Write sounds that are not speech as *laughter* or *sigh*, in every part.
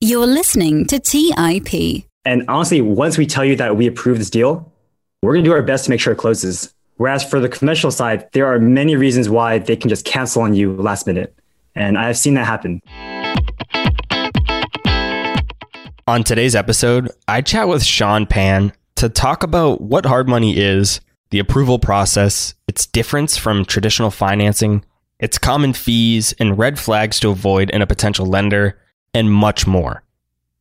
You're listening to TIP. And honestly, once we tell you that we approve this deal, we're going to do our best to make sure it closes. Whereas for the conventional side, there are many reasons why they can just cancel on you last minute. And I've seen that happen. On today's episode, I chat with Sean Pan to talk about what hard money is, the approval process, its difference from traditional financing, its common fees and red flags to avoid in a potential lender, and much more.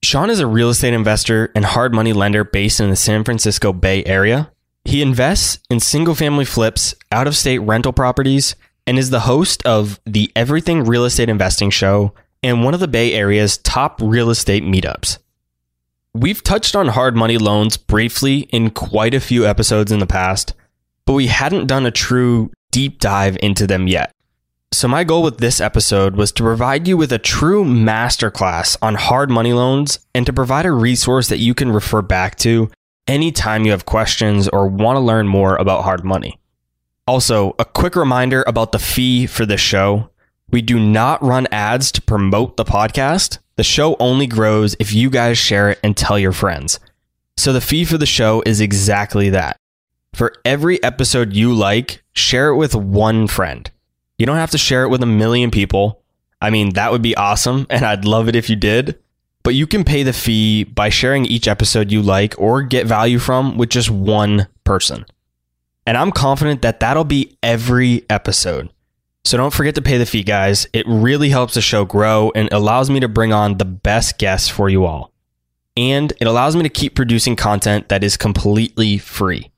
Sean is a real estate investor and hard money lender based in the San Francisco Bay Area. He invests in single family flips, out of state rental properties, and is the host of the Everything Real Estate Investing Show and one of the Bay Area's top real estate meetups. We've touched on hard money loans briefly in quite a few episodes in the past, but we hadn't done a true deep dive into them yet. So, my goal with this episode was to provide you with a true masterclass on hard money loans and to provide a resource that you can refer back to anytime you have questions or want to learn more about hard money. Also, a quick reminder about the fee for this show. We do not run ads to promote the podcast. The show only grows if you guys share it and tell your friends. So the fee for the show is exactly that. For every episode you like, share it with one friend. You don't have to share it with a million people. I mean, that would be awesome, and I'd love it if you did. But you can pay the fee by sharing each episode you like or get value from with just one person. And I'm confident that that'll be every episode. So don't forget to pay the fee, guys. It really helps the show grow and allows me to bring on the best guests for you all. And it allows me to keep producing content that is completely free.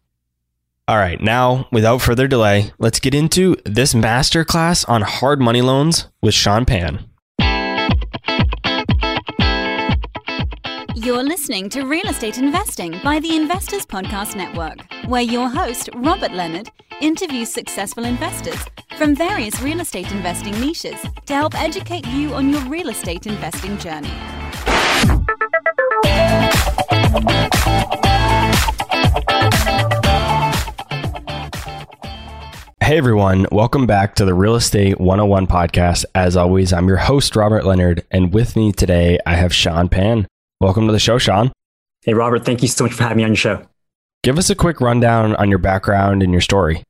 All right, now, without further delay, let's get into this masterclass on hard money loans with Sean Pan. You're listening to Real Estate Investing by the Investors Podcast Network, where your host, Robert Leonard, interviews successful investors from various real estate investing niches to help educate you on your real estate investing journey. Hey everyone, welcome back to the Real Estate 101 podcast. As always, I'm your host, Robert Leonard, and with me today I have Sean Pan. Welcome to the show, Sean. Hey, Robert, thank you so much for having me on your show. Give us a quick rundown on your background and your story.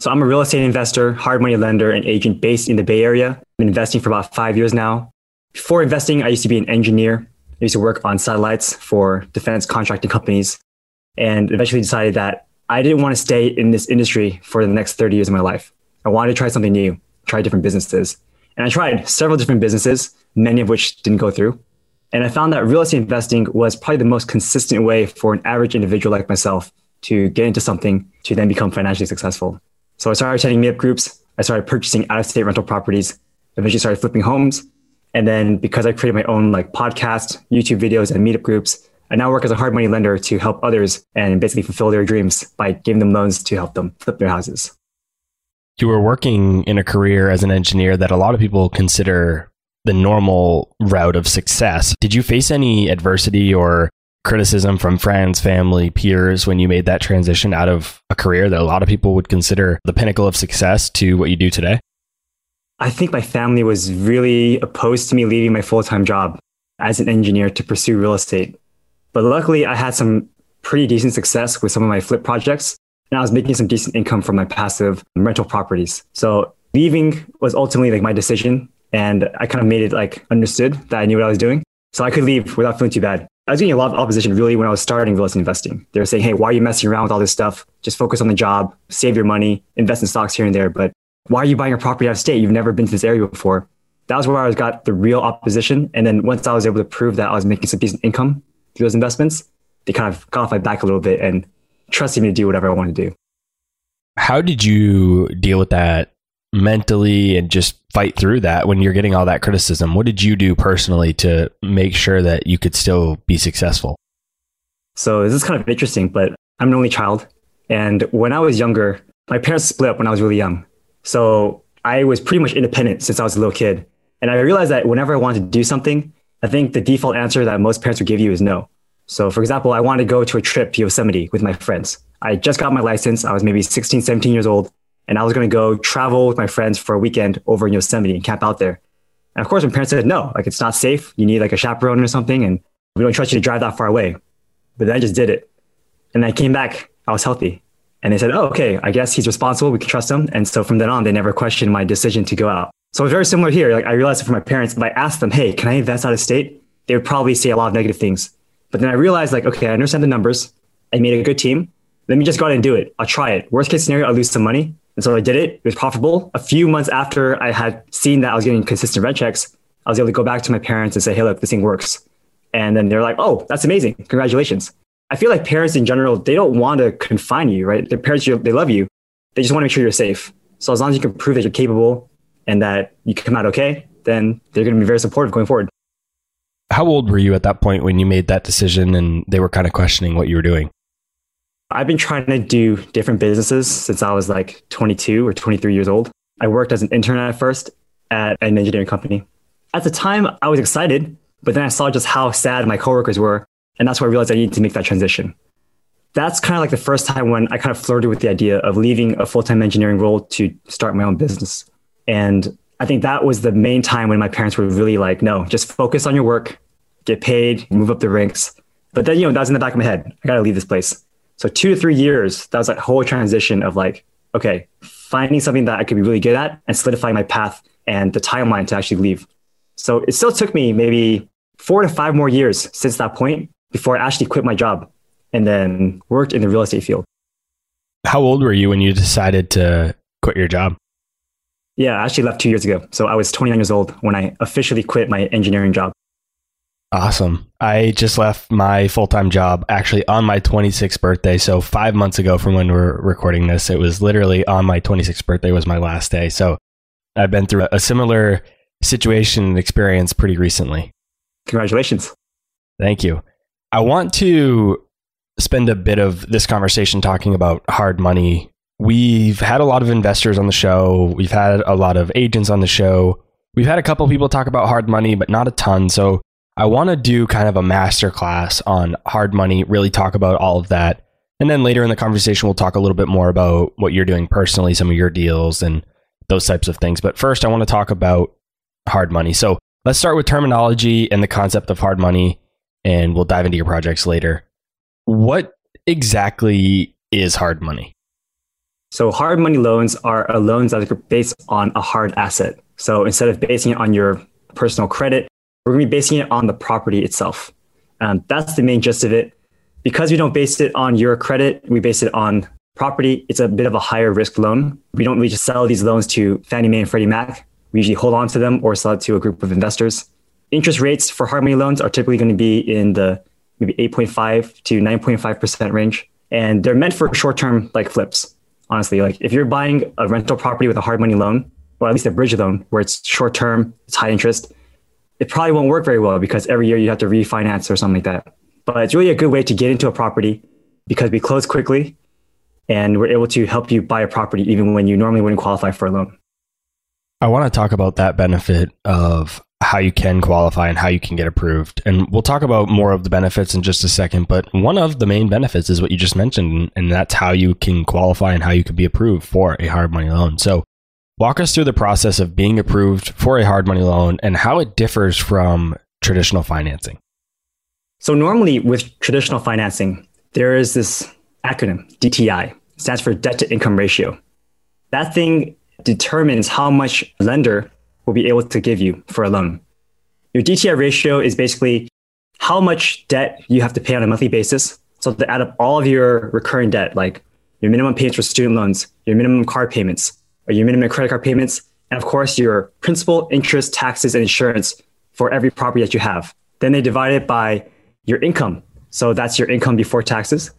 So, I'm a real estate investor, hard money lender, and agent based in the Bay Area. I've been investing for about five years now. Before investing, I used to be an engineer. I used to work on satellites for defense contracting companies, and eventually decided that I didn't want to stay in this industry for the next 30 years of my life. I wanted to try something new, try different businesses. And I tried several different businesses, many of which didn't go through. And I found that real estate investing was probably the most consistent way for an average individual like myself to get into something to then become financially successful. So I started attending meetup groups. I started purchasing out of state rental properties, eventually started flipping homes. And then because I created my own like podcast, YouTube videos, and meetup groups, I now work as a hard money lender to help others and basically fulfill their dreams by giving them loans to help them flip their houses. You were working in a career as an engineer that a lot of people consider the normal route of success. Did you face any adversity or criticism from friends, family, peers when you made that transition out of a career that a lot of people would consider the pinnacle of success to what you do today? I think my family was really opposed to me leaving my full time job as an engineer to pursue real estate. But luckily, I had some pretty decent success with some of my flip projects, and I was making some decent income from my passive rental properties. So leaving was ultimately like my decision, and I kind of made it like understood that I knew what I was doing, so I could leave without feeling too bad. I was getting a lot of opposition really when I was starting real estate investing. They were saying, "Hey, why are you messing around with all this stuff? Just focus on the job, save your money, invest in stocks here and there." But why are you buying a property out of state? You've never been to this area before. That was where I got the real opposition. And then once I was able to prove that I was making some decent income through those investments, they kind of got off my back a little bit and trusted me to do whatever I wanted to do. How did you deal with that mentally and just fight through that when you're getting all that criticism? What did you do personally to make sure that you could still be successful? So this is kind of interesting, but I'm an only child. And when I was younger, my parents split up when I was really young. So I was pretty much independent since I was a little kid. And I realized that whenever I wanted to do something, I think the default answer that most parents would give you is no. So, for example, I wanted to go to a trip to Yosemite with my friends. I just got my license. I was maybe 16, 17 years old, and I was going to go travel with my friends for a weekend over in Yosemite and camp out there. And of course, my parents said, no, like it's not safe. You need like a chaperone or something. And we don't trust you to drive that far away. But then I just did it. And I came back, I was healthy. And they said, oh, okay, I guess he's responsible. We can trust him. And so from then on, they never questioned my decision to go out. So it's very similar here. Like I realized it my parents, if I asked them, hey, can I invest out of state? They would probably say a lot of negative things. But then I realized like, okay, I understand the numbers. I made a good team. Let me just go out and do it. I'll try it. Worst case scenario, I'll lose some money. And so I did it. It was profitable. A few months after I had seen that I was getting consistent rent checks, I was able to go back to my parents and say, hey, look, this thing works. And then they're like, oh, that's amazing. Congratulations. I feel like parents in general, they don't want to confine you, right? Their parents, they love you. They just want to make sure you're safe. So as long as you can prove that you're capable and that you come out okay, then they're going to be very supportive going forward. How old were you at that point when you made that decision and they were kind of questioning what you were doing? I've been trying to do different businesses since I was like 22 or 23 years old. I worked as an intern at first at an engineering company. At the time, I was excited, but then I saw just how sad my coworkers were and that's where I realized I needed to make that transition. That's kind of like the first time when I kind of flirted with the idea of leaving a full time engineering role to start my own business. And I think that was the main time when my parents were really like, no, just focus on your work, get paid, move up the ranks. But then, you know, that was in the back of my head. I got to leave this place. So, two to three years, that was a whole transition of like, okay, finding something that I could be really good at and solidifying my path and the timeline to actually leave. So, it still took me maybe four to five more years since that point before I actually quit my job and then worked in the real estate field. How old were you when you decided to quit your job? Yeah, I actually left two years ago. So I was 29 years old when I officially quit my engineering job. Awesome. I just left my full time job actually on my 26th birthday. So, five months ago from when we're recording this, it was literally on my 26th birthday was my last day. So, I've been through a similar situation and experience pretty recently. Congratulations. Thank you. I want to spend a bit of this conversation talking about hard money. We've had a lot of investors on the show. We've had a lot of agents on the show. We've had a couple people talk about hard money, but not a ton. So I want to do kind of a master class on hard money, really talk about all of that. And then later in the conversation, we'll talk a little bit more about what you're doing personally, some of your deals and those types of things. But first, I want to talk about hard money. So let's start with terminology and the concept of hard money and we'll dive into your projects later. What exactly is hard money? So, hard money loans are loans that are based on a hard asset. So, instead of basing it on your personal credit, we're going to be basing it on the property itself. Um, that's the main gist of it. Because we don't base it on your credit, we base it on property. It's a bit of a higher risk loan. We don't really just sell these loans to Fannie Mae and Freddie Mac. We usually hold on to them or sell it to a group of investors interest rates for hard money loans are typically going to be in the maybe 8.5 to 9.5% range. And they're meant for short term like flips. Honestly, like if you're buying a rental property with a hard money loan, or at least a bridge loan where it's short term, it's high interest, it probably won't work very well because every year you have to refinance or something like that. But it's really a good way to get into a property because we close quickly and we're able to help you buy a property even when you normally wouldn't qualify for a loan. I want to talk about that benefit of how you can qualify and how you can get approved. And we'll talk about more of the benefits in just a second. But one of the main benefits is what you just mentioned, and that's how you can qualify and how you can be approved for a hard money loan. So, walk us through the process of being approved for a hard money loan and how it differs from traditional financing. So, normally with traditional financing, there is this acronym, DTI, stands for debt to income ratio. That thing determines how much lender will be able to give you for a loan. Your DTI ratio is basically how much debt you have to pay on a monthly basis. So to add up all of your recurring debt, like your minimum payments for student loans, your minimum car payments, or your minimum credit card payments, and of course your principal, interest, taxes, and insurance for every property that you have. Then they divide it by your income. So that's your income before taxes.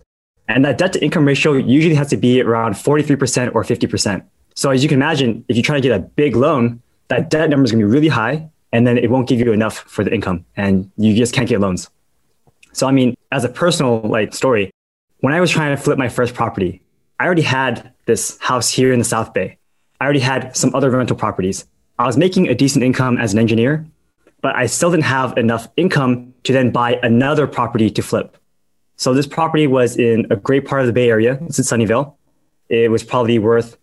And that debt to income ratio usually has to be around 43% or 50%. So as you can imagine, if you try to get a big loan, that debt number is going to be really high and then it won't give you enough for the income and you just can't get loans. So, I mean, as a personal like story, when I was trying to flip my first property, I already had this house here in the South Bay. I already had some other rental properties. I was making a decent income as an engineer, but I still didn't have enough income to then buy another property to flip. So this property was in a great part of the Bay Area. It's in Sunnyvale. It was probably worth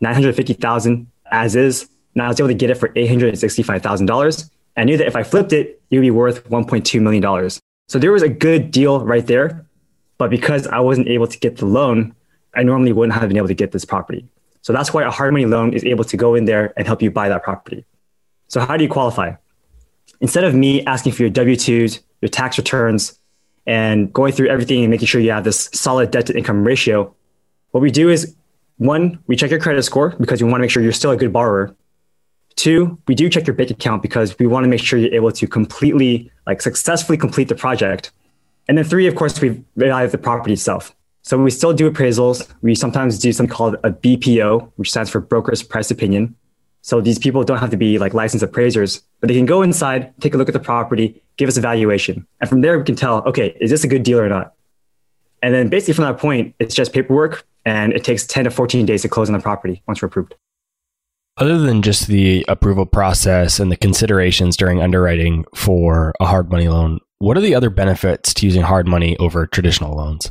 950,000 as is and I was able to get it for $865,000. I knew that if I flipped it, it would be worth $1.2 million. So there was a good deal right there. But because I wasn't able to get the loan, I normally wouldn't have been able to get this property. So that's why a hard money loan is able to go in there and help you buy that property. So how do you qualify? Instead of me asking for your W 2s, your tax returns, and going through everything and making sure you have this solid debt to income ratio, what we do is one, we check your credit score because we want to make sure you're still a good borrower. Two, we do check your bank account because we want to make sure you're able to completely, like successfully complete the project. And then three, of course, we evaluate the property itself. So we still do appraisals. We sometimes do something called a BPO, which stands for broker's price opinion. So these people don't have to be like licensed appraisers, but they can go inside, take a look at the property, give us a valuation. And from there, we can tell, okay, is this a good deal or not? And then basically from that point, it's just paperwork and it takes 10 to 14 days to close on the property once we're approved. Other than just the approval process and the considerations during underwriting for a hard money loan, what are the other benefits to using hard money over traditional loans?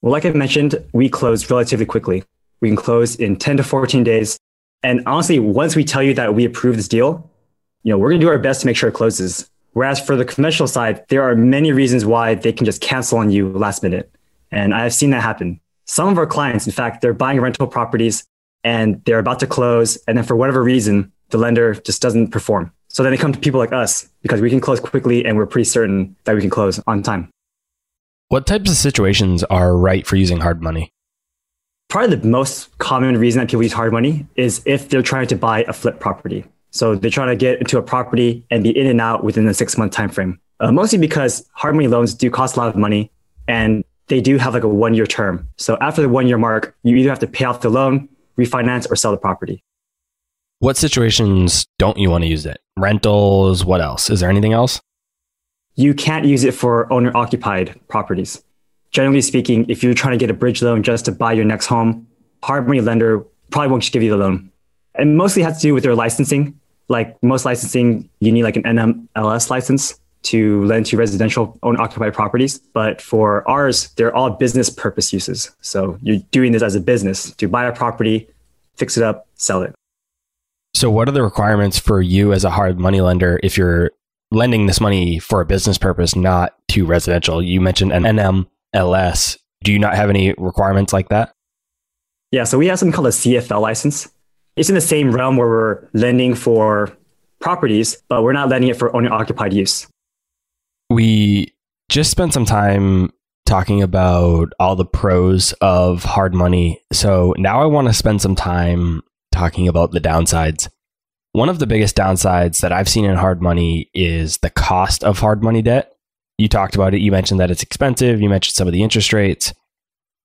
Well, like I mentioned, we close relatively quickly. We can close in 10 to 14 days. And honestly, once we tell you that we approve this deal, you know, we're going to do our best to make sure it closes. Whereas for the conventional side, there are many reasons why they can just cancel on you last minute. And I've seen that happen. Some of our clients, in fact, they're buying rental properties and they're about to close. And then for whatever reason, the lender just doesn't perform. So then they come to people like us because we can close quickly and we're pretty certain that we can close on time. What types of situations are right for using hard money? Probably the most common reason that people use hard money is if they're trying to buy a flip property. So they're trying to get into a property and be in and out within a six month time frame. Uh, mostly because hard money loans do cost a lot of money and they do have like a one year term. So after the one year mark, you either have to pay off the loan, refinance, or sell the property. What situations don't you want to use it? Rentals, what else? Is there anything else? you can't use it for owner occupied properties. Generally speaking, if you're trying to get a bridge loan just to buy your next home, hard money lender probably won't just give you the loan. And mostly has to do with their licensing. Like most licensing, you need like an NMLS license to lend to residential owner occupied properties. But for ours, they're all business purpose uses. So you're doing this as a business to buy a property, fix it up, sell it. So, what are the requirements for you as a hard money lender if you're lending this money for a business purpose, not to residential. You mentioned an NMLS. Do you not have any requirements like that? Yeah, so we have something called a CFL license. It's in the same realm where we're lending for properties, but we're not lending it for owner occupied use. We just spent some time talking about all the pros of hard money. So now I want to spend some time talking about the downsides. One of the biggest downsides that I've seen in hard money is the cost of hard money debt. You talked about it. You mentioned that it's expensive. You mentioned some of the interest rates.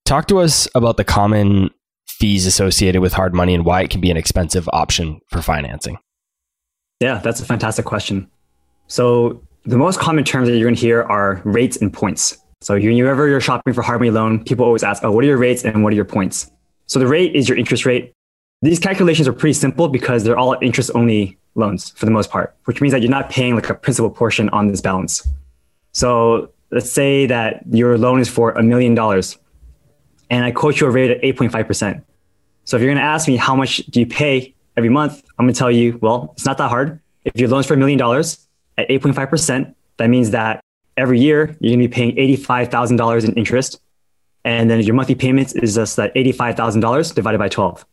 Talk to us about the common fees associated with hard money and why it can be an expensive option for financing. Yeah, that's a fantastic question. So, the most common terms that you're going to hear are rates and points. So, whenever you're shopping for hard money loan, people always ask, oh, what are your rates and what are your points? So, the rate is your interest rate. These calculations are pretty simple because they're all interest only loans for the most part, which means that you're not paying like a principal portion on this balance. So let's say that your loan is for a million dollars and I quote you a rate at 8.5%. So if you're going to ask me how much do you pay every month, I'm going to tell you, well, it's not that hard. If your loan's for a million dollars at 8.5%, that means that every year you're going to be paying $85,000 in interest. And then your monthly payments is just that $85,000 divided by 12.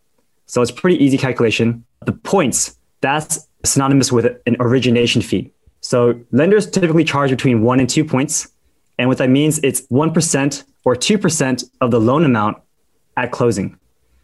So it's pretty easy calculation. The points, that's synonymous with an origination fee. So lenders typically charge between one and two points. And what that means, it's 1% or 2% of the loan amount at closing.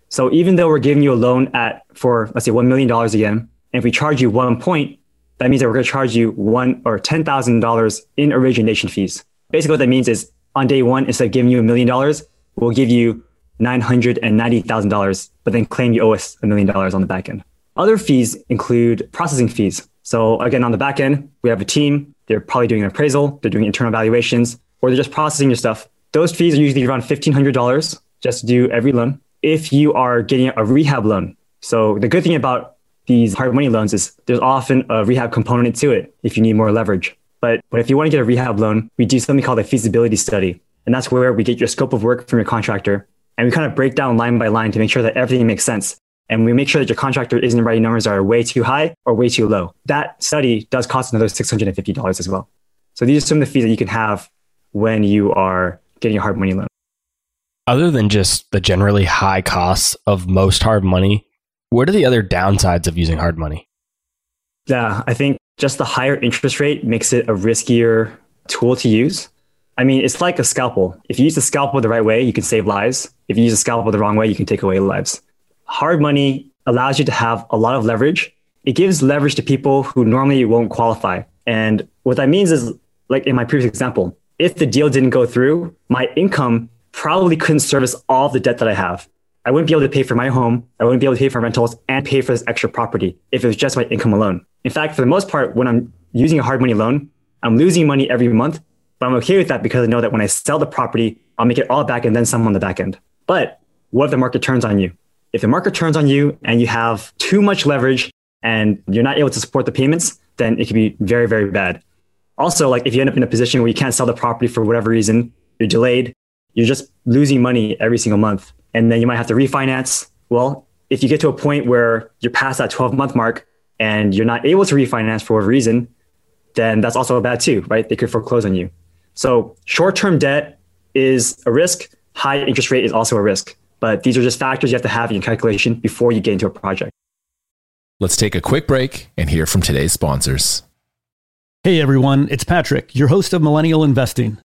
So even though we're giving you a loan at for let's say $1 million again, and if we charge you one point, that means that we're going to charge you one or $10,000 in origination fees. Basically, what that means is on day one, instead of giving you a million dollars, we'll give you $990,000, but then claim you owe us a million dollars on the back end. Other fees include processing fees. So again, on the back end, we have a team. They're probably doing an appraisal, they're doing internal valuations, or they're just processing your stuff. Those fees are usually around $1,500 just to do every loan. If you are getting a rehab loan, so the good thing about these hard money loans is there's often a rehab component to it if you need more leverage. But, but if you want to get a rehab loan, we do something called a feasibility study. And that's where we get your scope of work from your contractor and we kind of break down line by line to make sure that everything makes sense. And we make sure that your contractor isn't writing numbers that are way too high or way too low. That study does cost another $650 as well. So these are some of the fees that you can have when you are getting a hard money loan. Other than just the generally high costs of most hard money, what are the other downsides of using hard money? Yeah, I think just the higher interest rate makes it a riskier tool to use. I mean, it's like a scalpel. If you use the scalpel the right way, you can save lives. If you use the scalpel the wrong way, you can take away lives. Hard money allows you to have a lot of leverage. It gives leverage to people who normally won't qualify. And what that means is, like in my previous example, if the deal didn't go through, my income probably couldn't service all the debt that I have. I wouldn't be able to pay for my home. I wouldn't be able to pay for rentals and pay for this extra property if it was just my income alone. In fact, for the most part, when I'm using a hard money loan, I'm losing money every month, but I'm okay with that because I know that when I sell the property, I'll make it all back and then some on the back end. But what if the market turns on you? If the market turns on you and you have too much leverage and you're not able to support the payments, then it could be very, very bad. Also, like if you end up in a position where you can't sell the property for whatever reason, you're delayed, you're just losing money every single month. And then you might have to refinance. Well, if you get to a point where you're past that 12 month mark and you're not able to refinance for whatever reason, then that's also a bad too, right? They could foreclose on you. So short term debt is a risk. High interest rate is also a risk. But these are just factors you have to have in your calculation before you get into a project. Let's take a quick break and hear from today's sponsors. Hey everyone, it's Patrick, your host of Millennial Investing.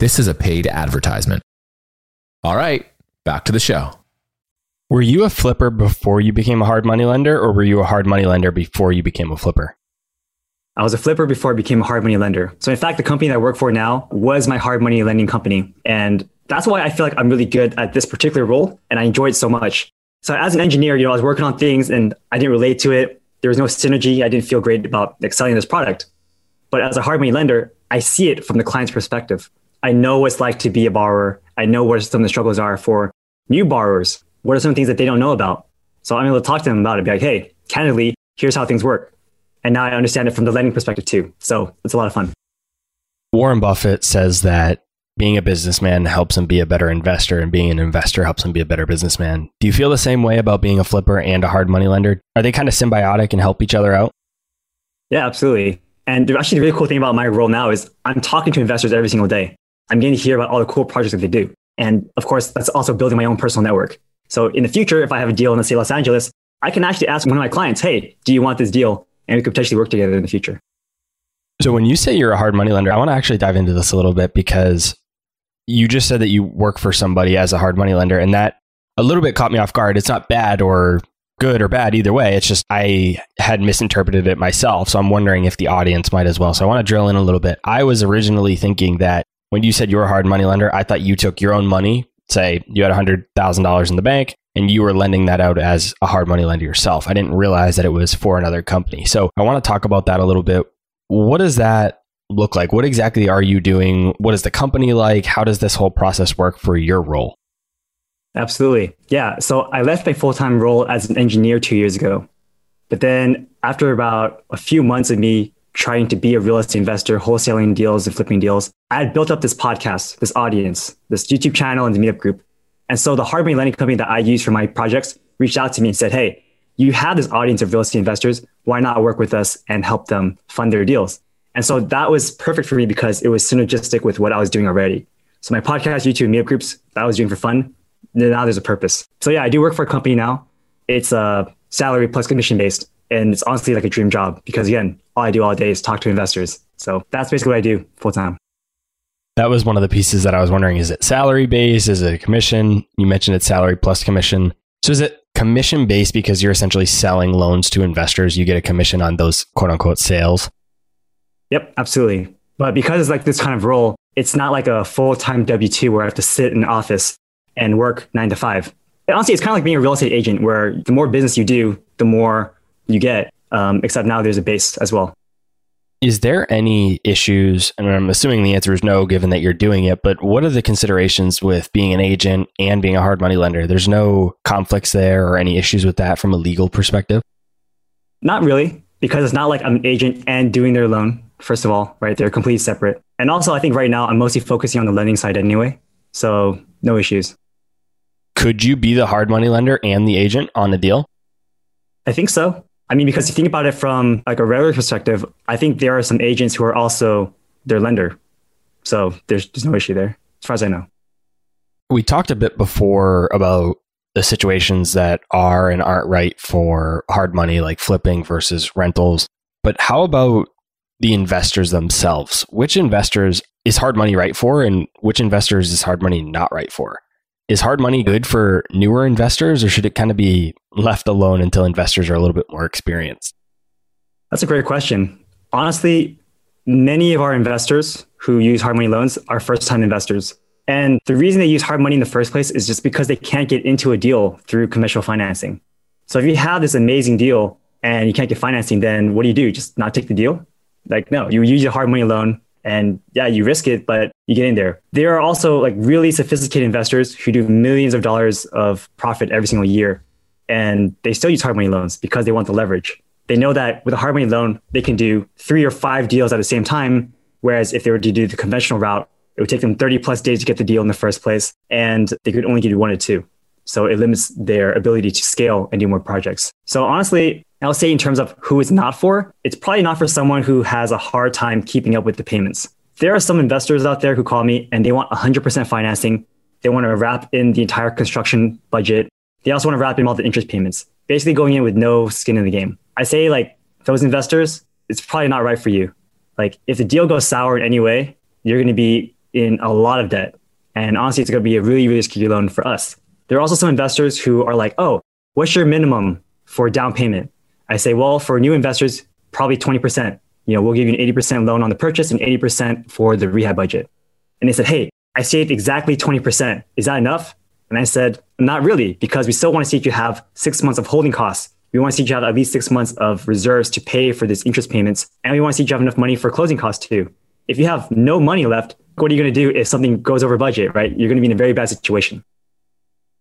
This is a paid advertisement. All right, back to the show. Were you a flipper before you became a hard money lender, or were you a hard money lender before you became a flipper? I was a flipper before I became a hard money lender. So, in fact, the company that I work for now was my hard money lending company. And that's why I feel like I'm really good at this particular role and I enjoy it so much. So, as an engineer, you know, I was working on things and I didn't relate to it. There was no synergy. I didn't feel great about like, selling this product. But as a hard money lender, I see it from the client's perspective. I know what it's like to be a borrower. I know what some of the struggles are for new borrowers. What are some things that they don't know about? So I'm able to talk to them about it, be like, hey, candidly, here's how things work. And now I understand it from the lending perspective too. So it's a lot of fun. Warren Buffett says that being a businessman helps him be a better investor and being an investor helps him be a better businessman. Do you feel the same way about being a flipper and a hard money lender? Are they kind of symbiotic and help each other out? Yeah, absolutely. And actually, the really cool thing about my role now is I'm talking to investors every single day. I'm getting to hear about all the cool projects that they do. And of course, that's also building my own personal network. So in the future, if I have a deal in, let's say, Los Angeles, I can actually ask one of my clients, hey, do you want this deal? And we could potentially work together in the future. So when you say you're a hard money lender, I want to actually dive into this a little bit because you just said that you work for somebody as a hard money lender, and that a little bit caught me off guard. It's not bad or good or bad either way. It's just I had misinterpreted it myself. So I'm wondering if the audience might as well. So I want to drill in a little bit. I was originally thinking that when you said you're a hard money lender, I thought you took your own money, say you had $100,000 in the bank, and you were lending that out as a hard money lender yourself. I didn't realize that it was for another company. So I want to talk about that a little bit. What does that look like? What exactly are you doing? What is the company like? How does this whole process work for your role? Absolutely. Yeah. So I left my full time role as an engineer two years ago. But then after about a few months of me trying to be a real estate investor, wholesaling deals and flipping deals, I had built up this podcast, this audience, this YouTube channel and the meetup group. And so the money lending company that I use for my projects reached out to me and said, Hey, you have this audience of real estate investors. Why not work with us and help them fund their deals? And so that was perfect for me because it was synergistic with what I was doing already. So my podcast, YouTube, meetup groups that I was doing for fun, now there's a purpose. So yeah, I do work for a company now. It's a uh, salary plus commission based. And it's honestly like a dream job because again, all I do all day is talk to investors. So that's basically what I do full time. That was one of the pieces that I was wondering. Is it salary based? Is it a commission? You mentioned it's salary plus commission. So is it commission based because you're essentially selling loans to investors? You get a commission on those quote unquote sales? Yep, absolutely. But because it's like this kind of role, it's not like a full time W 2 where I have to sit in an office and work nine to five. And honestly, it's kind of like being a real estate agent where the more business you do, the more you get, um, except now there's a base as well. Is there any issues? And I'm assuming the answer is no, given that you're doing it, but what are the considerations with being an agent and being a hard money lender? There's no conflicts there or any issues with that from a legal perspective? Not really, because it's not like I'm an agent and doing their loan, first of all, right? They're completely separate. And also, I think right now I'm mostly focusing on the lending side anyway. So no issues. Could you be the hard money lender and the agent on a deal? I think so. I mean, because you think about it from like a regular perspective, I think there are some agents who are also their lender. So there's, there's no issue there, as far as I know. We talked a bit before about the situations that are and aren't right for hard money, like flipping versus rentals. But how about the investors themselves? Which investors is hard money right for, and which investors is hard money not right for? Is hard money good for newer investors, or should it kind of be left alone until investors are a little bit more experienced? That's a great question. Honestly, many of our investors who use hard money loans are first time investors. And the reason they use hard money in the first place is just because they can't get into a deal through conventional financing. So if you have this amazing deal and you can't get financing, then what do you do? Just not take the deal? Like, no, you use a hard money loan and yeah, you risk it, but you get in there. There are also like really sophisticated investors who do millions of dollars of profit every single year. And they still use hard money loans because they want the leverage. They know that with a hard money loan, they can do three or five deals at the same time. Whereas if they were to do the conventional route, it would take them 30 plus days to get the deal in the first place. And they could only do one or two. So it limits their ability to scale and do more projects. So honestly, I'll say in terms of who it's not for, it's probably not for someone who has a hard time keeping up with the payments. There are some investors out there who call me and they want 100% financing. They want to wrap in the entire construction budget. They also want to wrap in all the interest payments, basically going in with no skin in the game. I say like those investors, it's probably not right for you. Like if the deal goes sour in any way, you're going to be in a lot of debt. And honestly, it's going to be a really, really risky loan for us. There are also some investors who are like, oh, what's your minimum for down payment? I say, well, for new investors, probably 20%. You know, we'll give you an 80% loan on the purchase and 80% for the rehab budget. And they said, hey, I saved exactly 20%. Is that enough? And I said, not really, because we still want to see if you have six months of holding costs. We want to see if you have at least six months of reserves to pay for these interest payments. And we want to see if you have enough money for closing costs too. If you have no money left, what are you going to do if something goes over budget, right? You're going to be in a very bad situation.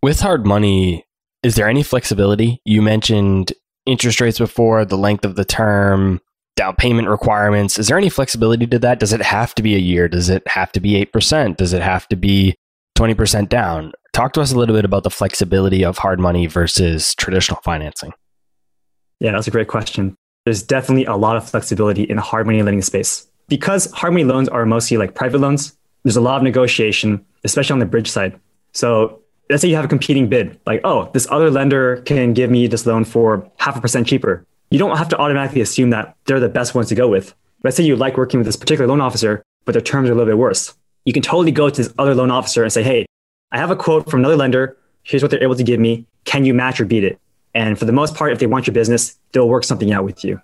With hard money, is there any flexibility? You mentioned interest rates before, the length of the term, down payment requirements. Is there any flexibility to that? Does it have to be a year? Does it have to be 8%? Does it have to be 20% down? Talk to us a little bit about the flexibility of hard money versus traditional financing. Yeah, that's a great question. there's definitely a lot of flexibility in the hard money lending space. Because hard money loans are mostly like private loans, there's a lot of negotiation, especially on the bridge side. So let's say you have a competing bid, like, oh, this other lender can give me this loan for half a percent cheaper. You don't have to automatically assume that they're the best ones to go with. Let's say you like working with this particular loan officer, but their terms are a little bit worse. You can totally go to this other loan officer and say, hey, I have a quote from another lender. Here's what they're able to give me. Can you match or beat it? And for the most part, if they want your business, they'll work something out with you.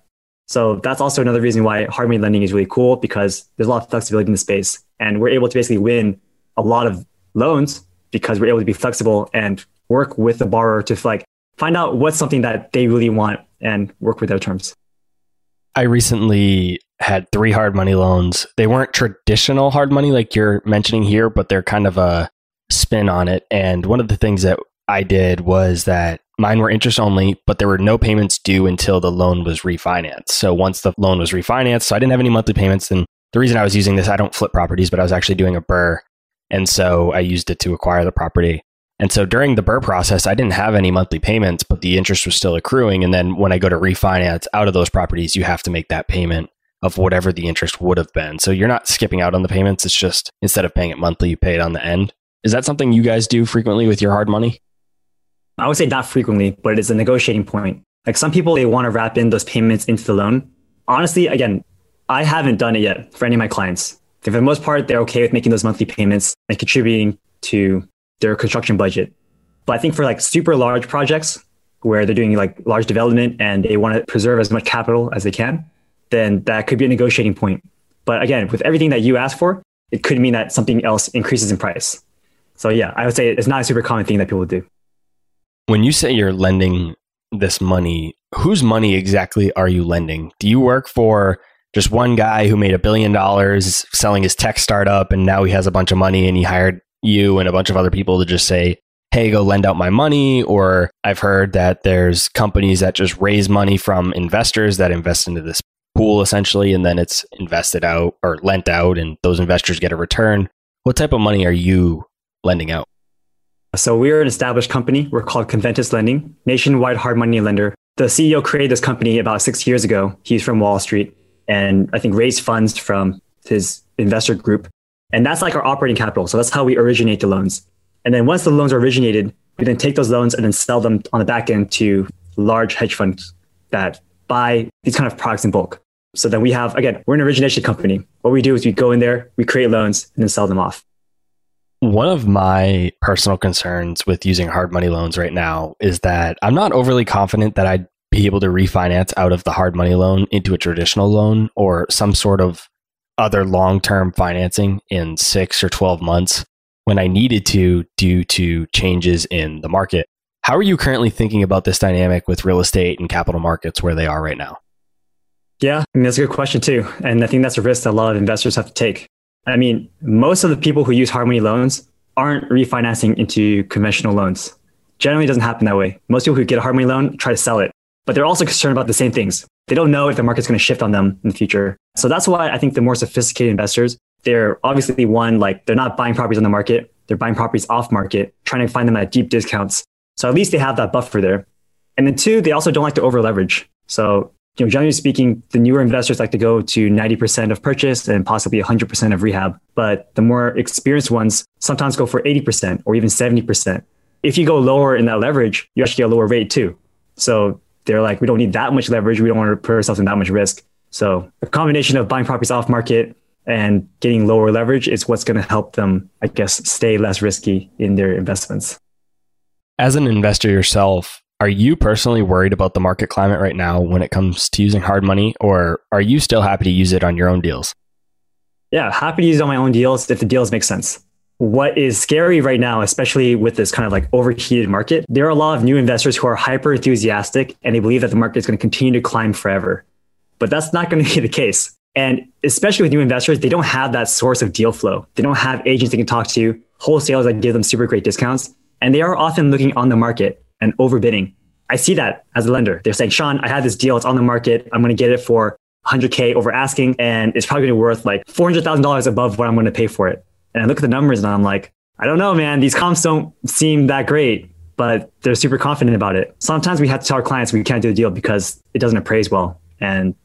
So that's also another reason why hard money lending is really cool because there's a lot of flexibility in the space. And we're able to basically win a lot of loans because we're able to be flexible and work with the borrower to like find out what's something that they really want and work with their terms. I recently had three hard money loans. They weren't traditional hard money like you're mentioning here, but they're kind of a spin on it. And one of the things that I did was that mine were interest only, but there were no payments due until the loan was refinanced. So once the loan was refinanced, so I didn't have any monthly payments. And the reason I was using this, I don't flip properties, but I was actually doing a BRRRR. And so I used it to acquire the property. And so during the BRRRR process, I didn't have any monthly payments, but the interest was still accruing. And then when I go to refinance out of those properties, you have to make that payment of whatever the interest would have been. So you're not skipping out on the payments. It's just instead of paying it monthly, you pay it on the end. Is that something you guys do frequently with your hard money? I would say not frequently, but it's a negotiating point. Like some people, they want to wrap in those payments into the loan. Honestly, again, I haven't done it yet for any of my clients. For the most part, they're okay with making those monthly payments and contributing to their construction budget. But I think for like super large projects where they're doing like large development and they want to preserve as much capital as they can, then that could be a negotiating point. But again, with everything that you ask for, it could mean that something else increases in price. So yeah, I would say it's not a super common thing that people do. When you say you're lending this money, whose money exactly are you lending? Do you work for just one guy who made a billion dollars selling his tech startup and now he has a bunch of money and he hired you and a bunch of other people to just say, hey, go lend out my money. Or I've heard that there's companies that just raise money from investors that invest into this pool essentially, and then it's invested out or lent out, and those investors get a return. What type of money are you lending out? So we're an established company. We're called Conventus Lending, nationwide hard money lender. The CEO created this company about six years ago. He's from Wall Street and I think raise funds from his investor group and that's like our operating capital. So that's how we originate the loans. And then once the loans are originated, we then take those loans and then sell them on the back end to large hedge funds that buy these kind of products in bulk. So then we have, again, we're an origination company. What we do is we go in there, we create loans and then sell them off. One of my personal concerns with using hard money loans right now is that I'm not overly confident that I'd be able to refinance out of the hard money loan into a traditional loan or some sort of other long term financing in six or 12 months when I needed to due to changes in the market. How are you currently thinking about this dynamic with real estate and capital markets where they are right now? Yeah, I mean, that's a good question too. And I think that's a risk that a lot of investors have to take. I mean, most of the people who use hard money loans aren't refinancing into conventional loans. Generally, doesn't happen that way. Most people who get a hard money loan try to sell it, but they're also concerned about the same things. They don't know if the market's going to shift on them in the future. So that's why I think the more sophisticated investors, they're obviously one, like they're not buying properties on the market. They're buying properties off market, trying to find them at deep discounts. So at least they have that buffer there. And then two, they also don't like to over leverage. So, you know, generally speaking, the newer investors like to go to 90% of purchase and possibly 100% of rehab. But the more experienced ones sometimes go for 80% or even 70%. If you go lower in that leverage, you actually get a lower rate too. So they're like, we don't need that much leverage. We don't want to put ourselves in that much risk. So a combination of buying properties off market and getting lower leverage is what's going to help them, I guess, stay less risky in their investments. As an investor yourself, are you personally worried about the market climate right now when it comes to using hard money, or are you still happy to use it on your own deals? Yeah, happy to use it on my own deals if the deals make sense what is scary right now, especially with this kind of like overheated market, there are a lot of new investors who are hyper enthusiastic and they believe that the market is going to continue to climb forever. But that's not going *laughs* to be the case. And especially with new investors, they don't have that source of deal flow. They don't have agents they can talk to, wholesalers that give them super great discounts. And they are often looking on the market and overbidding. I see that as a lender. They're saying, Sean, I have this deal. It's on the market. I'm going to get it for 100K over asking, and it's probably going to be worth like $400,000 above what I'm going to pay for it. And I look at the numbers and I'm like, I don't know, man. These comps don't seem that great, but they're super confident about it. Sometimes we have to tell our clients we can't do the deal because it doesn't appraise well. And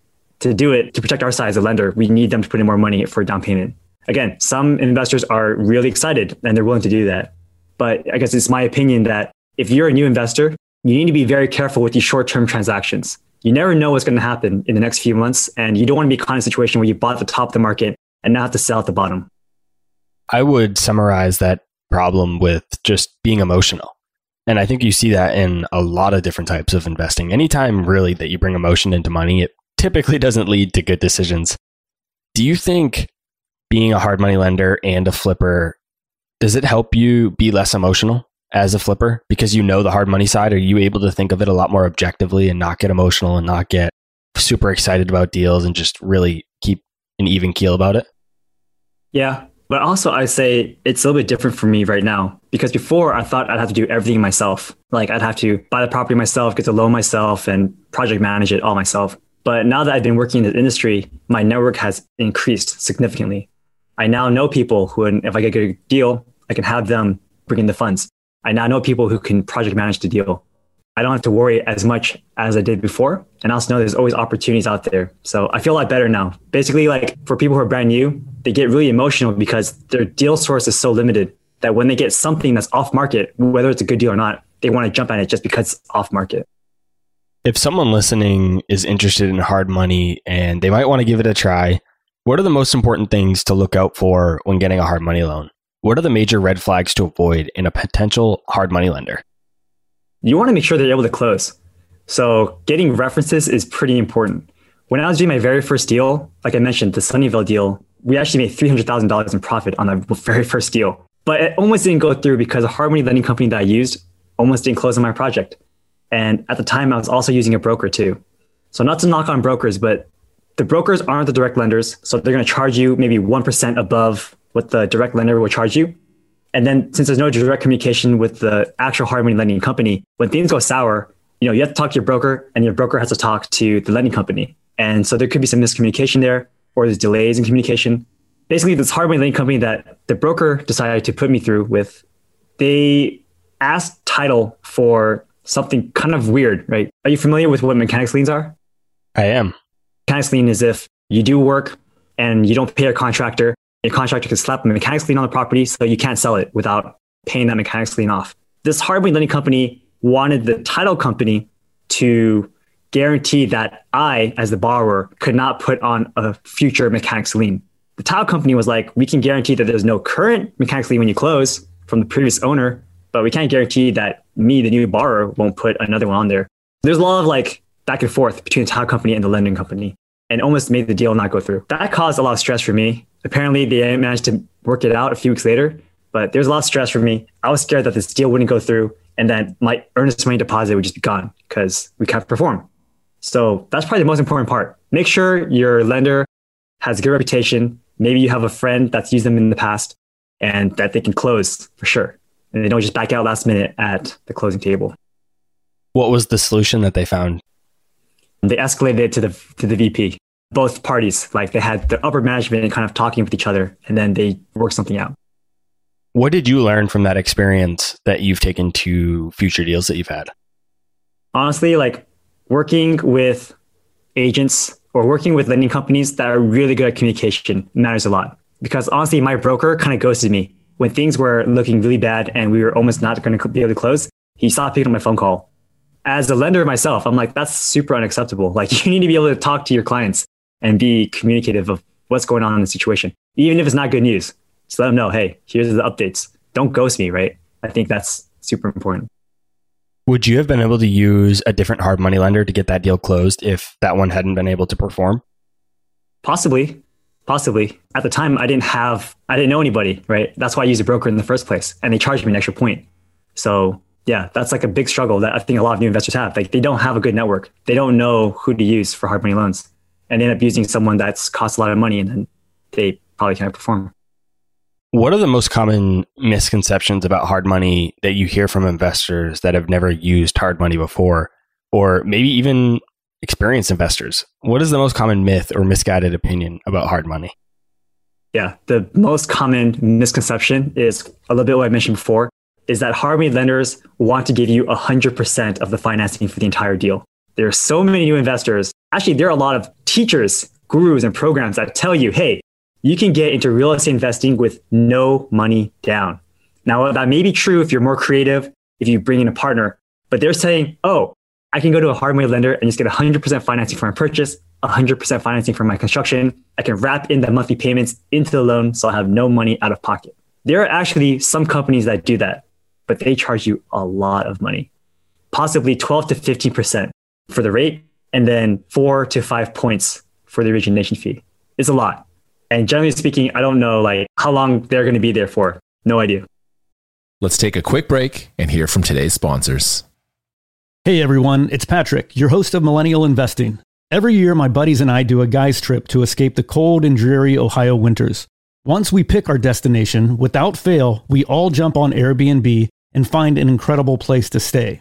to do it, to protect our side as a lender, we need them to put in more money for down payment. Again, some investors are really excited and they're willing to do that. But I guess it's my opinion that if you're a new investor, you need to be very careful with these short term transactions. You never know what's going to happen in the next few months. And you don't want to be caught in a situation where you bought at the top of the market and now have to sell at the bottom. I would summarize that problem with just being emotional. And I think you see that in a lot of different types of investing. Anytime really that you bring emotion into money, it typically *laughs* doesn't lead to good decisions. Do you think being a hard money lender and a flipper, does it help you be less emotional as a flipper because you know the hard money side? Are you able to think of it a lot more objectively and not get emotional and not get super excited about deals and just really keep an even keel about it? Yeah. But also, I say it's a little bit different for me right now because before I thought I'd have to do everything myself. Like I'd have to buy the property myself, get the loan myself, and project manage it all myself. But now that I've been working in the industry, my network has increased significantly. I now know people who, if I get a good deal, I can have them bring in the funds. I now know people who can project manage the deal. I don't have to worry as much as I did before. And I also know there's always opportunities out there. So I feel a lot better now. Basically, like for people who are brand new, they get really emotional because their deal source is so limited that when they get something that's off market, whether it's a good deal or not, they want to jump at it just because it's off market. If someone listening is interested in hard money and they might want to give it a try, what are the most important things to look out for when getting a hard money loan? What are the major red flags to avoid in a potential hard money lender? You want to make sure they're able to close. So getting references is pretty important. When I was doing my very first deal, like I mentioned, the Sunnyvale deal, we actually made $300,000 in profit on the *laughs* very first deal. But it almost didn't go through because the hard money lending company that I used almost didn't close on my project. And at the time, I was also using a broker too. So, not to knock on brokers, but the brokers aren't the direct lenders. So, they're going to charge you maybe 1% above what the direct lender will charge you. And then, since there's no direct communication with the actual hard money lending company, when things go sour, you know, you have to talk to your broker and your broker has to talk to the lending company. And so there could be some miscommunication there or there's delays in communication. Basically, this hard money lending company that the broker decided to put me through with, they asked title for something kind of weird, right? Are you familiar with what mechanics liens are? I am. Mechanics lien is if you do work and you don't pay a contractor, a contractor can slap a mechanics lien on the property so you can't sell it without paying that mechanics lien off. This hard money lending company wanted the title company to guarantee that I, as the borrower, could not put on a future mechanics lien. The title company was like, we can guarantee that there's no current mechanics lien when you close from the previous owner, but we can't guarantee that me, the new borrower, won't put another one on there. There's a lot of like back and forth between the title company and the lending company and almost made the deal not go through. That caused a lot of stress for me. Apparently, they managed to work it out a few weeks later, but there was a lot of stress for me. I was scared that this deal wouldn't go through and then my earnest money deposit would just be gone because we can't perform. So that's probably the most important part. Make sure your lender has a good reputation. Maybe you have a friend that's used them in the past and that they can close for sure and they don't just back out last minute at the closing table. What was the solution that they found? They escalated it to the to the VP. Both parties, like they had the upper management kind of talking with each other, and then they worked something out. What did you learn from that experience that you've taken to future deals that you've had? Honestly, like working with agents or working with lending companies that are really good at communication matters a lot. Because honestly, my broker kind of ghosted me when things were looking really bad and we were almost not going to be able to close, he stopped picking up my phone call. As a lender myself, I'm like, that's super unacceptable. Like, *laughs* you need to be able to talk to your clients and be communicative of what's going on in the situation, even if it's not good news. Just let them know, hey, here's the updates. Don't ghost me, right? I think that's super important. Would you have been able to use a different hard money lender to get that deal closed if that one hadn't been able to perform? Possibly. Possibly. At the time, I didn't have, I didn't know anybody, right? That's why I used a broker in the first place. And they charged me an extra point. So, yeah, that's like a big struggle that I think a lot of new investors have. Like, they don't have a good network. They don't know who to use for hard money loans. And they end up using someone that's cost a lot of money and then they probably can't perform. What are the most common misconceptions about hard money that you hear from investors that have never used hard money before? Or maybe even experienced investors. What is the most common myth or misguided opinion about hard money? Yeah, the most common misconception is a little bit what I mentioned before is that hard money lenders want to give you 100% of the financing for the entire deal. There are so many new investors Actually, there are a lot of teachers, gurus, and programs that tell you, hey, you can get into real estate investing with no money down. Now, that may be true if you're more creative, if you bring in a partner, but they're saying, oh, I can go to a hard money lender and just get 100% financing for my purchase, 100% financing for my construction. I can wrap in the monthly payments into the loan so I have no money out of pocket. There are actually some companies that do that, but they charge you a lot of money, possibly 12 to 15% for the rate, and then four to five points for the origination fee. It's a lot. And generally speaking, I don't know like how long they're going to be there for. No idea. Let's take a quick break and hear from today's sponsors. Hey everyone, it's Patrick, your host of Millennial Investing. Every year, my buddies and I do a guy's trip to escape the cold and dreary Ohio winters. Once we pick our destination, without fail, we all jump on Airbnb and find an incredible place to stay.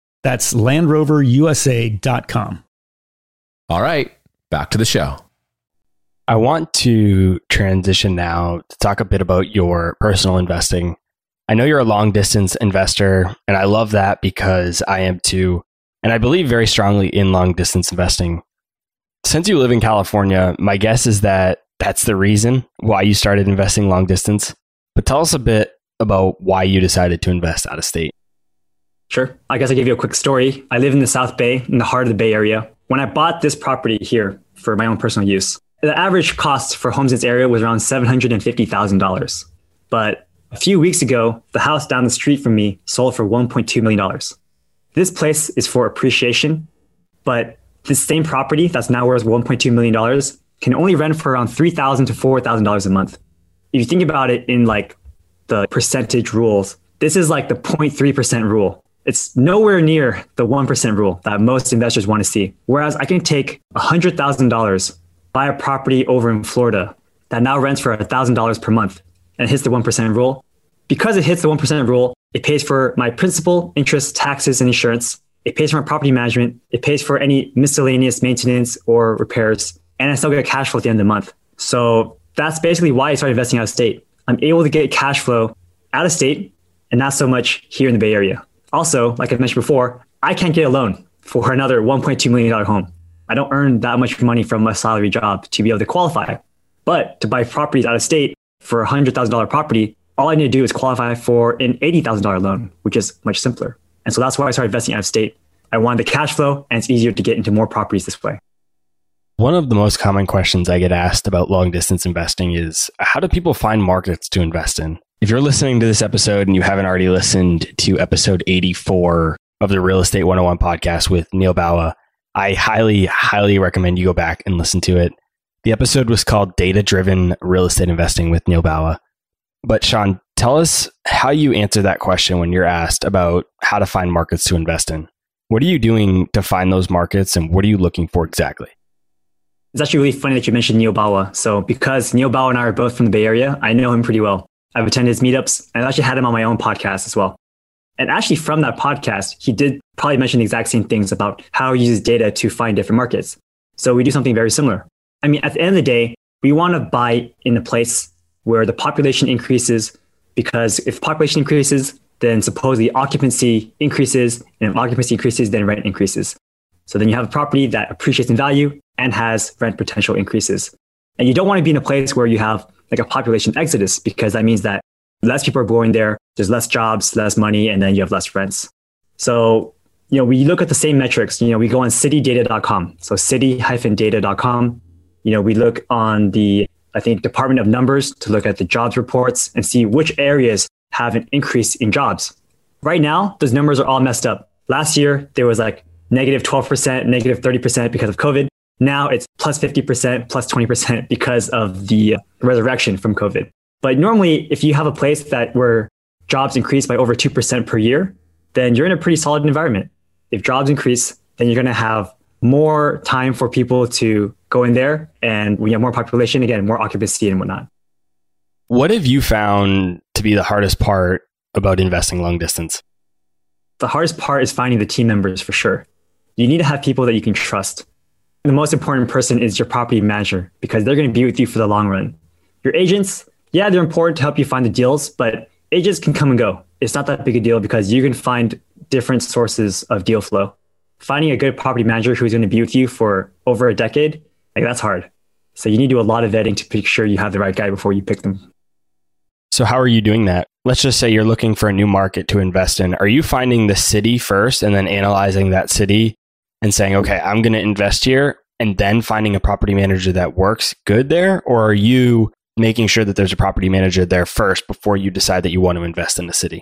That's LandRoverUSA.com. All right, back to the show. I want to transition now to talk a bit about your personal investing. I know you're a long distance investor, and I love that because I am too. And I believe very strongly in long distance investing. Since you live in California, my guess is that that's the reason why you started investing long distance. But tell us a bit about why you decided to invest out of state. Sure. I guess I'll give you a quick story. I live in the South Bay, in the heart of the Bay Area. When I bought this property here for my own personal use, the average cost for homes in this area was around $750,000. But a few weeks ago, the house down the street from me sold for $1.2 million. This place is for appreciation, but this same property that's now worth $1.2 million can only rent for around $3,000 to $4,000 a month. If you think about it in like the percentage rules, this is like the 0.3% rule it's nowhere near the 1% rule that most investors want to see. Whereas I can take $100,000, buy a property over in Florida that now rents for $1,000 per month and hits the 1% rule. Because it hits the 1% rule, it pays for my principal, interest, taxes, and insurance. It pays for my property management. It pays for any miscellaneous maintenance or repairs. And I still get cash flow at the end of the month. So that's basically why I started investing out of state. I'm able to get cash flow out of state and not so much here in the Bay Area. Also, like I mentioned before, I can't get a loan for another $1.2 million home. I don't earn that much money from a salary job to be able to qualify. But to buy properties out of state for a $100,000 property, all I need to do is qualify for an $80,000 loan, which is much simpler. And so that's why I started investing out of state. I wanted the cash flow and it's easier to get into more properties this way. One of the most common questions I get asked about long distance investing is how do people find markets to invest in? If you're listening to this episode and you haven't already listened to episode 84 of the Real Estate 101 podcast with Neil Bawa, I highly, highly recommend you go back and listen to it. The episode was called Data Driven Real Estate Investing with Neil Bawa. But Sean, tell us how you answer that question when you're asked about how to find markets to invest in. What are you doing to find those markets and what are you looking for exactly? It's actually really funny that you mentioned Neil Bawa. So because Neil Bawa and I are both from the Bay Area, I know him pretty well. I've attended his meetups and I've actually had him on my own podcast as well. And actually from that podcast, he did probably mention the exact same things about how he uses data to find different markets. So we do something very similar. I mean, at the end of the day, we want to buy in a place where the population increases because if population increases, then supposedly occupancy increases, and if occupancy increases, then rent increases. So then you have a property that appreciates in value and has rent potential increases. And you don't want to be in a place where you have like a population exodus because that means that less people are going there, there's less jobs, less money, and then you have less rents. So, you know, we look at the same metrics. You know, we go on citydata.com. So city-data.com. You know, we look on the, I think, Department of Numbers to look at the jobs reports and see which areas have an increase in jobs. Right now, those numbers are all messed up. Last year, there was like negative 12%, negative 30% because of COVID. Now it's plus 50%, plus 20% because of the resurrection from COVID. But normally, if you have a place that where jobs increase by over 2% per year, then you're in a pretty solid environment. If jobs increase, then you're going to have more time for people to go in there and we have more population, again, more occupancy and whatnot. What have you found to be the hardest part about investing long distance? The hardest part is finding the team members for sure. You need to have people that you can trust. The most important person is your property manager because they're going to be with you for the long run. Your agents, yeah, they're important to help you find the deals, but agents can come and go. It's not that big a deal because you can find different sources of deal flow. Finding a good property manager who's going to be with you for over a decade, like that's hard. So you need to do a lot of vetting to make sure you have the right guy before you pick them. So how are you doing that? Let's just say you're looking for a new market to invest in. Are you finding the city first and then analyzing that city and saying, okay, I'm going to invest here and then finding a property manager that works good there? Or are you making sure that there's a property manager there first before you decide that you want to invest in the city?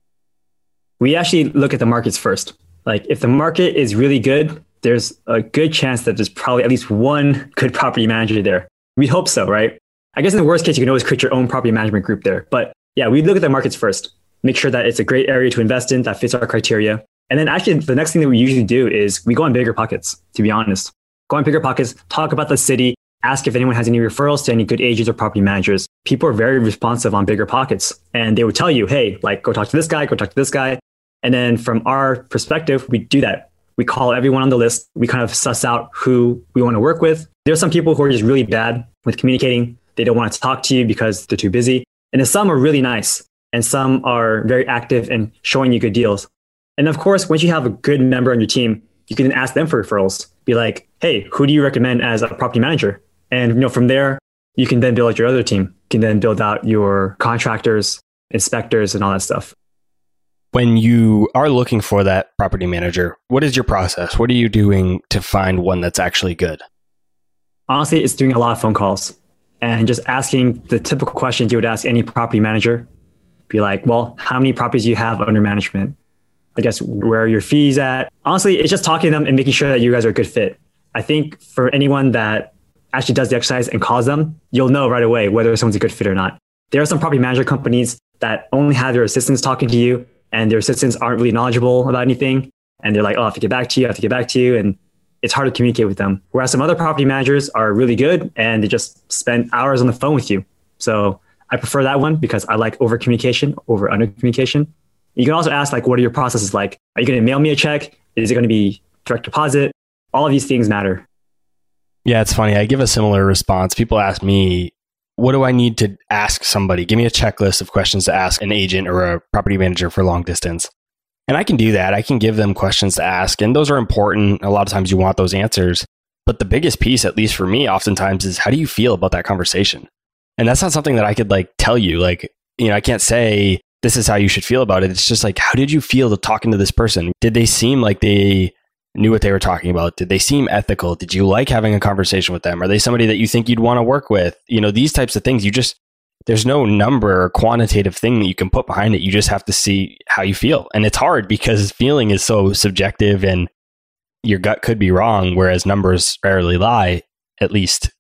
We actually look at the markets first. Like if the market is really good, there's a good chance that there's probably at least one good property manager there. We hope so, right? I guess in the worst case, you can always create your own property management group there. But yeah, we look at the markets first, make sure that it's a great area to invest in that fits our criteria. And then actually the next thing that we usually do is we go on BiggerPockets, to be honest. Go on BiggerPockets, talk about the city, ask if anyone has any referrals to any good agents or property managers. People are very responsive on BiggerPockets and they would tell you, hey, like go talk to this guy, go talk to this guy. And then from our perspective, we do that. We call everyone on the list. We kind of suss out who we want to work with. There are some people who are just really bad with communicating. They don't want to talk to you because they're too busy. And then some are really nice and some are very active and showing you good deals. And of course, once you have a good member on your team, you can ask them for referrals. Be like, hey, who do you recommend as a property manager? And you know, from there, you can then build out your other team. You can then build out your contractors, inspectors, and all that stuff. When you are looking for that property manager, what is your process? What are you doing to find one that's actually good? Honestly, it's doing a lot of phone calls and just asking the typical questions you would ask any property manager. Be like, well, how many properties do you have under management? I guess where are your fees at? Honestly, it's just talking to them and making sure that you guys are a good fit. I think for anyone that actually does the exercise and calls them, you'll know right away whether someone's a good fit or not. There are some property manager companies that only have their assistants talking to you and their assistants aren't really knowledgeable about anything. And they're like, oh, I have to get back to you, I have to get back to you. And it's hard to communicate with them. Whereas some other property managers are really good and they just spend hours on the phone with you. So I prefer that one because I like over communication over under communication. You can also ask like, what are your processes like? Are you going to mail me a check? Is it going to be direct deposit? All of these things matter. Yeah, it's funny. I give a similar response. People ask me, what do I need to ask somebody? Give me a checklist of questions to ask an agent or a property manager for long distance. And I can do that. I can give them questions to ask. And those are important. A lot of times you want those answers. But the biggest piece, at least for me, oftentimes is how do you feel about that conversation? And that's not something that I could like tell you. Like you know, I can't say this is how you should feel about it. It's just like, how did you feel to talking to this person? Did they seem like they knew what they were talking about? Did they seem ethical? Did you like having a conversation with them? Are they somebody that you think you'd want to work with? You know, these types of things, you just, there's no number or quantitative thing that you can put behind it. You just have to see how you feel. And it's hard because feeling is so subjective and your gut could be wrong, whereas numbers rarely lie, at least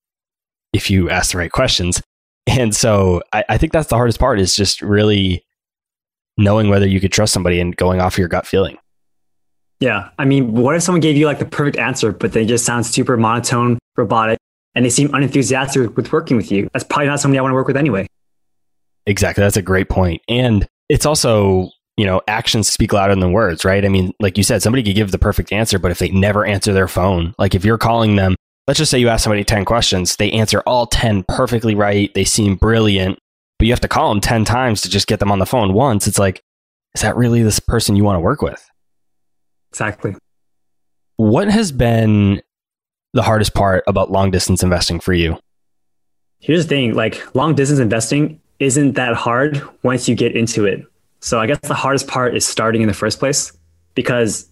if you ask the right questions. And so I, I think that's the hardest part is just really knowing whether you could trust somebody and going off your gut feeling. Yeah. I mean, what if someone gave you like the perfect answer, but they just sound super monotone, robotic, and they seem unenthusiastic with working with you? That's probably not somebody I want to work with anyway. Exactly. That's a great point. And it's also, you know, actions speak louder than words, right? I mean, like you said, somebody could give the perfect answer, but if they never answer their phone, like if you're calling them, let's just say you ask somebody 10 questions, they answer all 10 perfectly right, they seem brilliant, but you have to call them 10 times to just get them on the phone once. It's like, is that really this person you want to work with? Exactly. What has been the hardest part about long distance investing for you? Here's the thing like, long distance investing isn't that hard once you get into it. So, I guess the hardest part is starting in the first place because,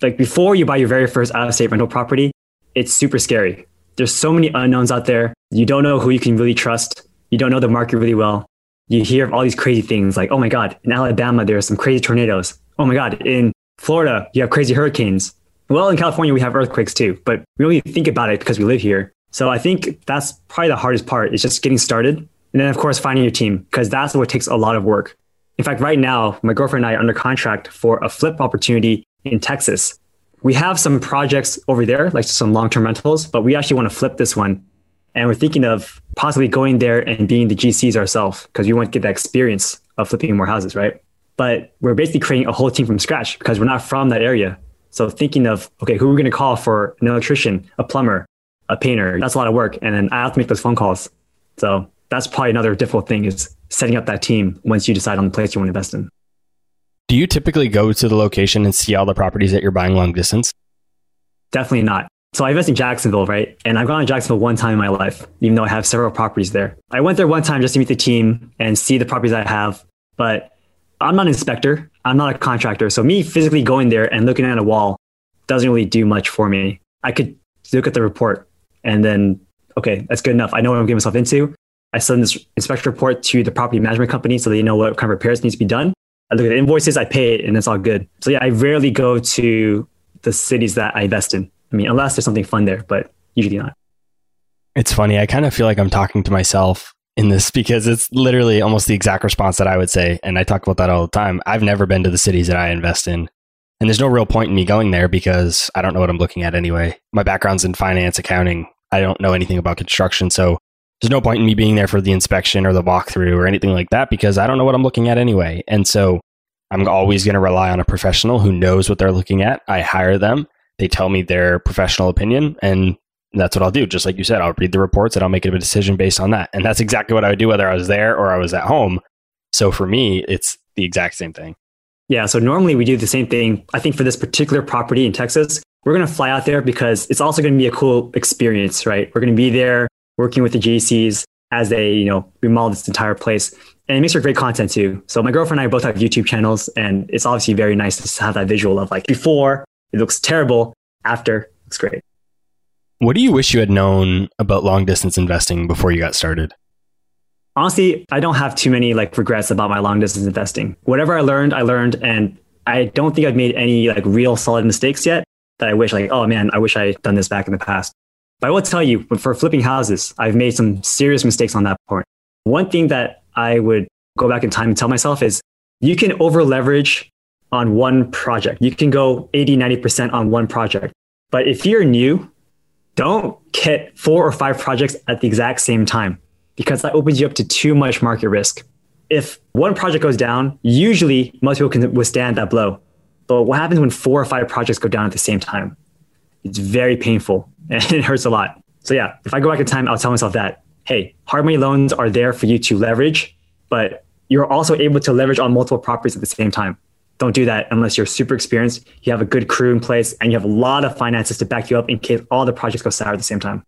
like, before you buy your very first out of state rental property, it's super scary. There's so many unknowns out there. You don't know who you can really trust. You don't know the market really well. You hear of all these crazy things like, oh my God, in Alabama, there are some crazy tornadoes. Oh my God, in Florida, you have crazy hurricanes. Well, in California, we have earthquakes too, but we even think about it because we live here. So I think that's probably the hardest part is just getting started. And then, of course, finding your team because that's what takes a lot of work. In fact, right now, my girlfriend and I are under contract for a flip opportunity in Texas. We have some projects over there, like some long term rentals, but we actually want to flip this one. And we're thinking of possibly going there and being the GCs ourselves because we want to get that experience of flipping more houses, right? But we're basically creating a whole team from scratch because we're not from that area. So thinking of, okay, who are we going to call for an electrician, a plumber, a painter? That's a lot of work. And then I have to make those phone calls. So that's probably another difficult thing is setting up that team once you decide on the place you want to invest in. Do you typically go to the location and see all the properties that you're buying long distance? Definitely not. So I invest in Jacksonville, right? And I've gone to Jacksonville one time in my life, even though I have several properties there. I went there one time just to meet the team and see the properties I have, but I'm not an inspector. I'm not a contractor. So me physically going there and looking at a wall doesn't really do much for me. I could look at the report and then, okay, that's good enough. I know what I'm getting myself into. I send this inspection report to the property management company so they know what kind of repairs needs to be done. I look at the invoices, I pay it, and it's all good. So yeah, I rarely go to the cities that I invest in. I mean, unless there's something fun there, but usually not. It's funny. I kind of feel like I'm talking to myself in this *laughs* because it's literally almost the exact response that I would say. And I talk about that all the time. I've never been to the cities that I invest in. And there's no real point in me going there because I don't know what I'm looking at anyway. My background's in finance, accounting. I don't know anything about construction. So there's no point in me being there for the inspection or the walkthrough or anything like that because I don't know what I'm looking at anyway. And so I'm always going to rely on a professional who knows what they're looking at. I hire them. They tell me their professional opinion and that's what I'll do. Just like you said, I'll read the reports and I'll make a decision based on that. And that's exactly what I would do whether I was there or I was at home. So for me, it's the exact same thing. Yeah. So normally we do the same thing. I think for this particular property in Texas, we're going to fly out there because it's also going to be a cool experience, right? We're going to be there working with the GCs as they, you know, remodel this entire place. And it makes for great content too. So my girlfriend and I both have YouTube channels and it's obviously very nice to have that visual of like before it looks terrible, after looks great. What do you wish you had known about long distance investing before you got started? Honestly, I don't have too many like regrets about my long distance investing. Whatever I learned, I learned and I don't think I've made any like real solid mistakes yet that I wish like, oh man, I wish I had done this back in the past. But I will tell you, for flipping houses, I've made some serious mistakes on that point. One thing that I would go back in time and tell myself is you can over leverage on one project. You can go 80, 90% on one project. But if you're new don't get four or five projects at the exact same time because that opens you up to too much market risk. If one project goes down, usually most people can withstand that blow. But what happens when four or five projects go down at the same time? It's very painful *laughs* and it hurts a lot. So yeah, if I go back in time, I'll tell myself that, hey, hard money loans are there for you to leverage, but you're also able to leverage on multiple properties at the same time don't do that unless you're super experienced, you have a good crew in place, and you have a lot of finances to back you up in case all the projects go sour at the same time.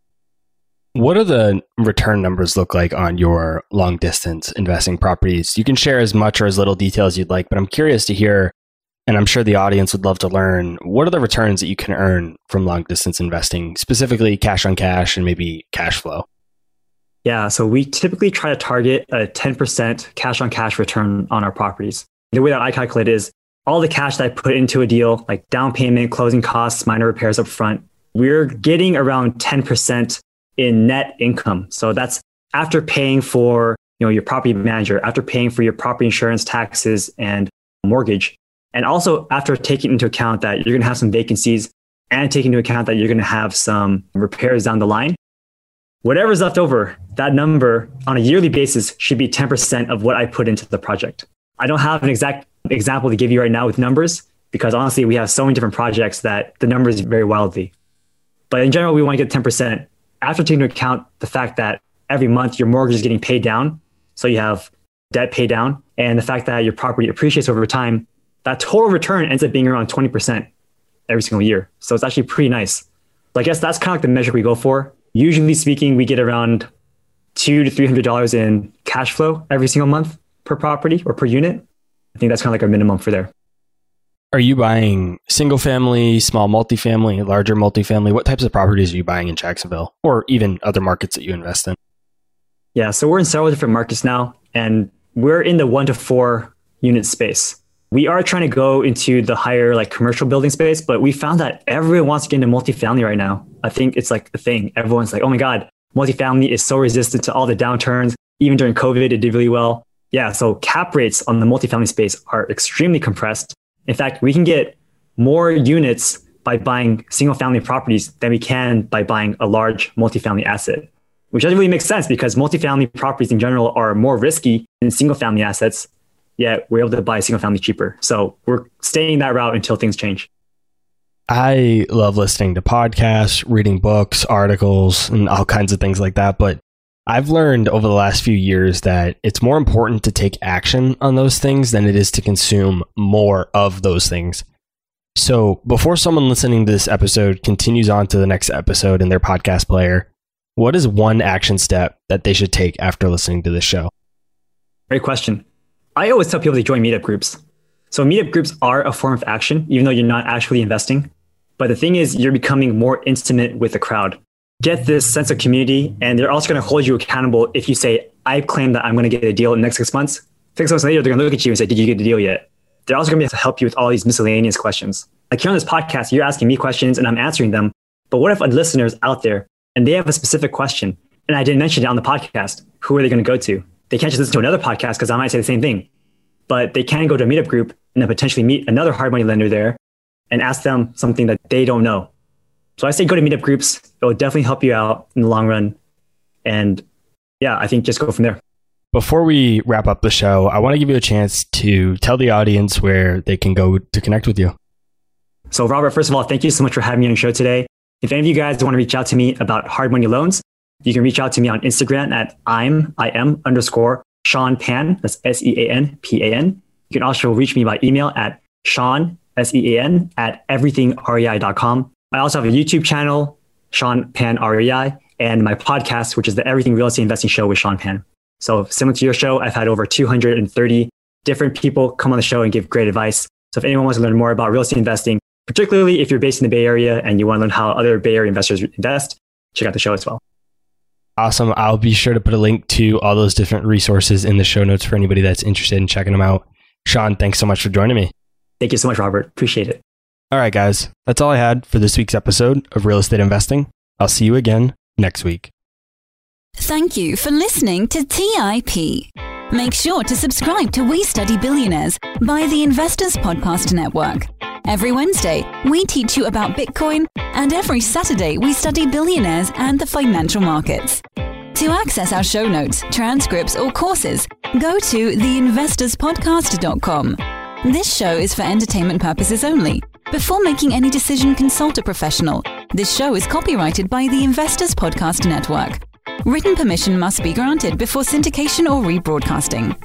What do the return numbers look like on your long distance investing properties? You can share as much or as little detail as you'd like, but I'm curious to hear, and I'm sure the audience would love to learn, what are the returns that you can earn from long distance investing, specifically cash on cash and maybe cash flow? Yeah, so we typically try to target a 10% cash on cash return on our properties. The way that I calculate is all the cash that I put into a deal, like down payment, closing costs, minor repairs up front, we're getting around 10% in net income. So that's after paying for you know your property manager, after paying for your property insurance, taxes, and mortgage, and also after taking into account that you're going to have some vacancies and taking into account that you're going to have some repairs down the line. Whatever's left over, that number on a yearly basis should be 10% of what I put into the project. I don't have an exact example to give you right now with numbers because honestly, we have so many different projects that the numbers vary wildly. But in general, we want to get 10% after taking into account the fact that every month your mortgage is getting paid down. So you have debt paid down and the fact that your property appreciates over time, that total return ends up being around 20% every single year. So it's actually pretty nice. So I guess that's kind of like the measure we go for. Usually speaking, we get around two to three hundred dollars in cash flow every single month per property or per unit. I think that's kind of like our minimum for there. Are you buying single family, small multifamily, larger multifamily? What types of properties are you buying in Jacksonville or even other markets that you invest in? Yeah, so we're in several different markets now, and we're in the one to four unit space. We are trying to go into the higher like commercial building space, but we found that everyone wants to get into multifamily right now. I think it's like the thing. Everyone's like, oh my God, multifamily is so resistant to all the downturns. Even during COVID, it did really well. Yeah, so cap rates on the multifamily space are extremely compressed. In fact, we can get more units by buying single family properties than we can by buying a large multifamily asset, which doesn't really make sense because multifamily properties in general are more risky than single family assets, yet we're able to buy single family cheaper. So we're staying that route until things change. I love listening to podcasts, reading books, articles, and all kinds of things like that. But I've learned over the last few years that it's more important to take action on those things than it is to consume more of those things. So, before someone listening to this episode continues on to the next episode in their podcast player, what is one action step that they should take after listening to this show? Great question. I always tell people to join meetup groups. So, meetup groups are a form of action, even though you're not actually investing. But the thing is, you're becoming more intimate with the crowd get this sense of community and they're also going to hold you accountable if you say i claim that i'm going to get a deal in the next six months. Six months later they're going to look at you and say did you get the deal yet? They're also going to be able to help you with all these miscellaneous questions. Like here on this podcast you're asking me questions and i'm answering them but what if a listener's out there and they have a specific question and i didn't mention it on the podcast who are they going to go to? They can't just listen to another podcast because i might say the same thing but they can go to a meetup group and then potentially meet another hard money lender there and ask them something that they don't know so I say go to meetup groups. It will definitely help you out in the long run. And yeah, I think just go from there. Before we wrap up the show, I want to give you a chance to tell the audience where they can go to connect with you. So, Robert, first of all, thank you so much for having me on the show today. If any of you guys want to reach out to me about hard money loans, you can reach out to me on Instagram at I'm I am underscore Sean Pan. That's S E A N P A N. You can also reach me by email at Sean S E A N at everythingrei.com. I also have a YouTube channel, Sean Pan REI, and my podcast, which is the Everything Real Estate Investing Show with Sean Pan. So similar to your show, I've had over 230 different people come on the show and give great advice. So if anyone wants to learn more about real estate investing, particularly if you're based in the Bay Area and you want to learn how other Bay Area investors invest, check out the show as well. Awesome. I'll be sure to put a link to all those different resources in the show notes for anybody that's interested in checking them out. Sean, thanks so much for joining me. Thank you so much, Robert. Appreciate it. All right, guys, that's all I had for this week's episode of Real Estate Investing. I'll see you again next week. Thank you for listening to TIP. Make sure to subscribe to We Study Billionaires by the Investors Podcast Network. Every Wednesday, we teach you about Bitcoin, and every Saturday, we study billionaires and the financial markets. To access our show notes, transcripts, or courses, go to theinvestorspodcast.com. This show is for entertainment purposes only. Before making any decision, consult a professional. This show is copyrighted by the Investors Podcast Network. Written permission must be granted before syndication or rebroadcasting.